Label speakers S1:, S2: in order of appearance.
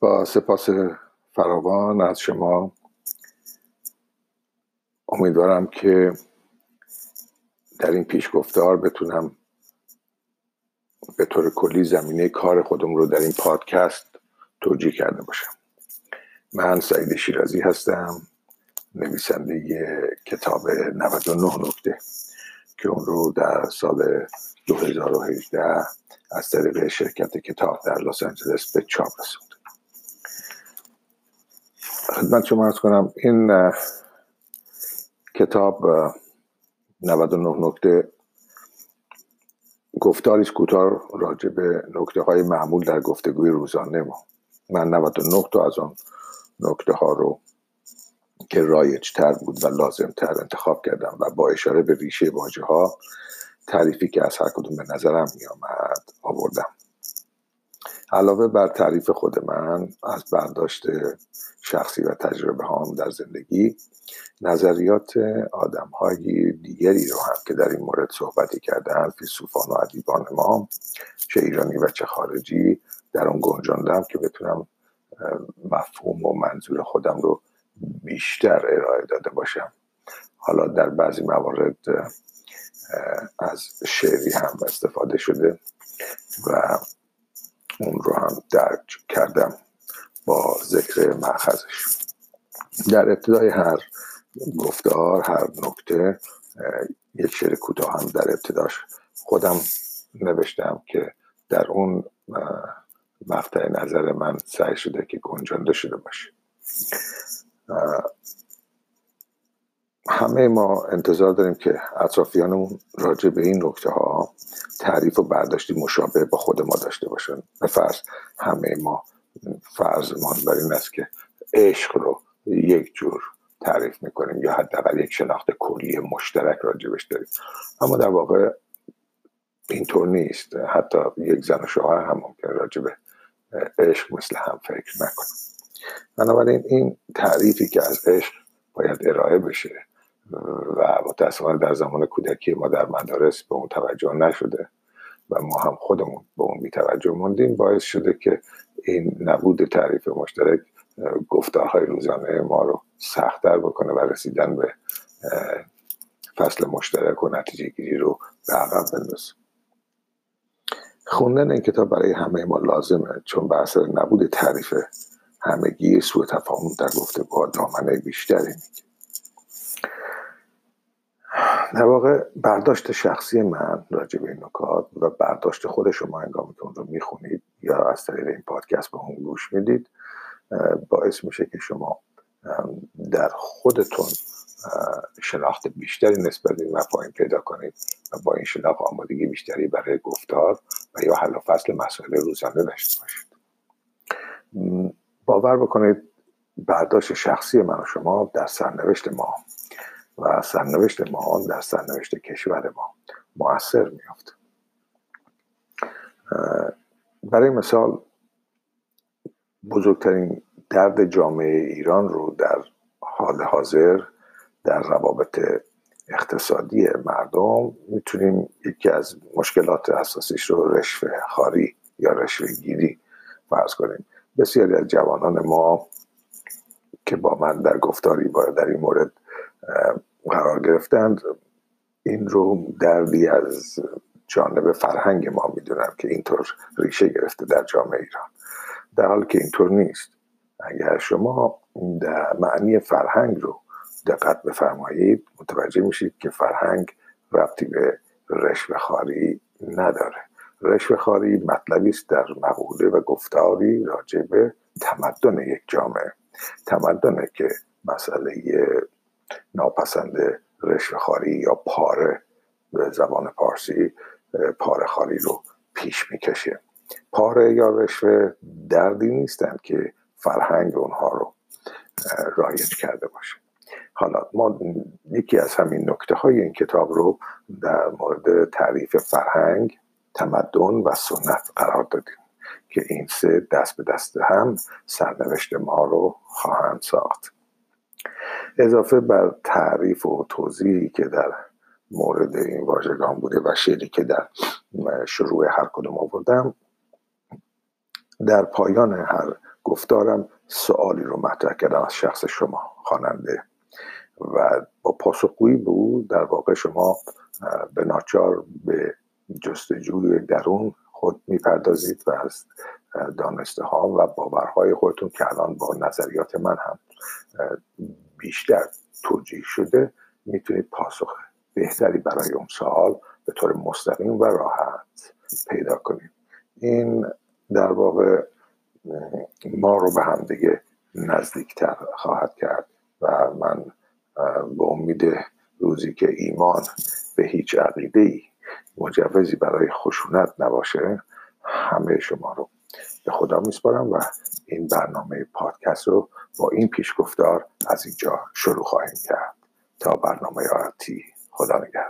S1: با سپاس فراوان از شما. امیدوارم که در این پیشگفتار بتونم به طور کلی زمینه کار خودم رو در این پادکست توجیه کرده باشم. من سعید شیرازی هستم نویسنده کتاب 99 نکته که اون رو در سال 2018 از طریق شرکت کتاب در لس آنجلس به چاپ رسوند. خدمت شما ارز کنم این کتاب 99 نکته گفتاری کوتاه راجع به نکته های معمول در گفتگوی روزانه ما. من 99 تا از آن نکته ها رو که رایج تر بود و لازم تر انتخاب کردم و با اشاره به ریشه واژه ها تعریفی که از هر کدوم به نظرم می آمد آوردم. علاوه بر تعریف خود من از برداشت شخصی و تجربه هام در زندگی نظریات آدم های دیگری رو هم که در این مورد صحبتی کردن فیلسوفان و ادیبان ما چه ایرانی و چه خارجی در اون گنجاندم که بتونم مفهوم و منظور خودم رو بیشتر ارائه داده باشم. حالا در بعضی موارد از شعری هم استفاده شده و اون رو هم درک کردم با ذکر مأخذش. در ابتدای هر گفتار هر نکته یک شعر کوتاه هم در ابتداش خودم نوشتم که در اون مقطع نظر من سعی شده که گنجانده شده باشه. همه ما انتظار داریم که اطرافیانمون راجع به این نکته ها تعریف و برداشتی مشابه با خود ما داشته باشن. به فرض همه ما فرضمان بر این است که عشق رو یک جور تعریف می‌کنیم یا حداقل یک شناخت کلی مشترک راجبش داریم. اما در واقع اینطور نیست. حتی یک زن و شوهر هم ممکن راجب عشق مثل هم فکر نکنم بنابراین این تعریفی که از عشق باید ارائه بشه و متاسفانه در زمان کودکی ما در مدارس به اون توجه نشده و ما هم خودمون به اون بیتوجه موندیم. باعث شده که این نبود تعریف مشترک گفتارهای روزانه ما رو سختتر بکنه و رسیدن به فصل مشترک و نتیجه گیری رو به عقب بندازه. خوندن این کتاب برای همه ما لازمه چون به اثر نبود تعریف همگی سوء تفاهم در گفتگوها دامنه بیشتری میگه در واقع برداشت شخصی من راجع به این نکات و برداشت خود شما هنگامی رو می‌خونید یا از طریق این پادکست به اون گوش می‌دید باعث میشه که شما در خودتون شناخت بیشتری نسبت به این مفاهیم پیدا کنید و با این شناخت آمادگی بیشتری برای گفتار و یا حل و فصل مسائل روزانه داشته باشید. باور بکنید برداشت شخصی من و شما در سرنوشت ما و سرنوشت ما در سرنوشت کشور ما موثر میافت. برای مثال بزرگترین درد جامعه ایران رو در حال حاضر در روابط اقتصادی مردم می‌تونیم یکی از مشکلات اساسیش رو رشوه خاری یا رشوه گیری فرض کنیم. بسیاری از جوانان ما که با من در گفتاری باید در این مورد قرار گرفتند. این رو دردی از جانب فرهنگ ما می‌دونم که اینطور ریشه گرفته در جامعه ایران. در حالی که اینطور نیست. اگر شما در معنی فرهنگ رو دقت بفرمایید متوجه میشید که فرهنگ ربطی به رشوه خاری نداره. رشوه خاری مطلبی است در مقوله و گفتاری راجع به تمدن یک جامعه. تمدنه که مسئله ناپسند رشوه خاری یا پاره به زبان پارسی پاره خاری رو پیش می‌کشه. پاره یا رشوه دردی نیستند که فرهنگ اونها رو رایج کرده باشه. حالا ما یکی از همین نکته های این کتاب رو در مورد تعریف فرهنگ تمدن و سنت قرار دادیم که این سه دست به دست هم سرنوشت ما رو خواهند ساخت. اضافه بر تعریف و توضیحی که در مورد این واژگان بوده و شعری که در شروع هر کدوم آوردم در پایان هر گفتارم سوالی رو مطرح کردم از شخص شما خواننده و با پاسخگویی بود. در واقع شما به ناچار به جستجوی درون خود می‌پردازید و از دانسته ها و باورهای خودتون که الان با نظریات من هم بیشتر توجیه شده می‌تونید پاسخ بهتری برای اون سوال به طور مستقیم و راحت پیدا کنید. این در واقع ما رو به هم دیگه نزدیکتر خواهد کرد و من به امید روزی که ایمان به هیچ عقیده ای مجوزی برای خشونت نباشه همه شما رو به خدا میسپارم و این برنامه پادکست رو با این پیشگفتار از اینجا شروع خواهیم کرد. تا برنامه آتی خدا نگهدار.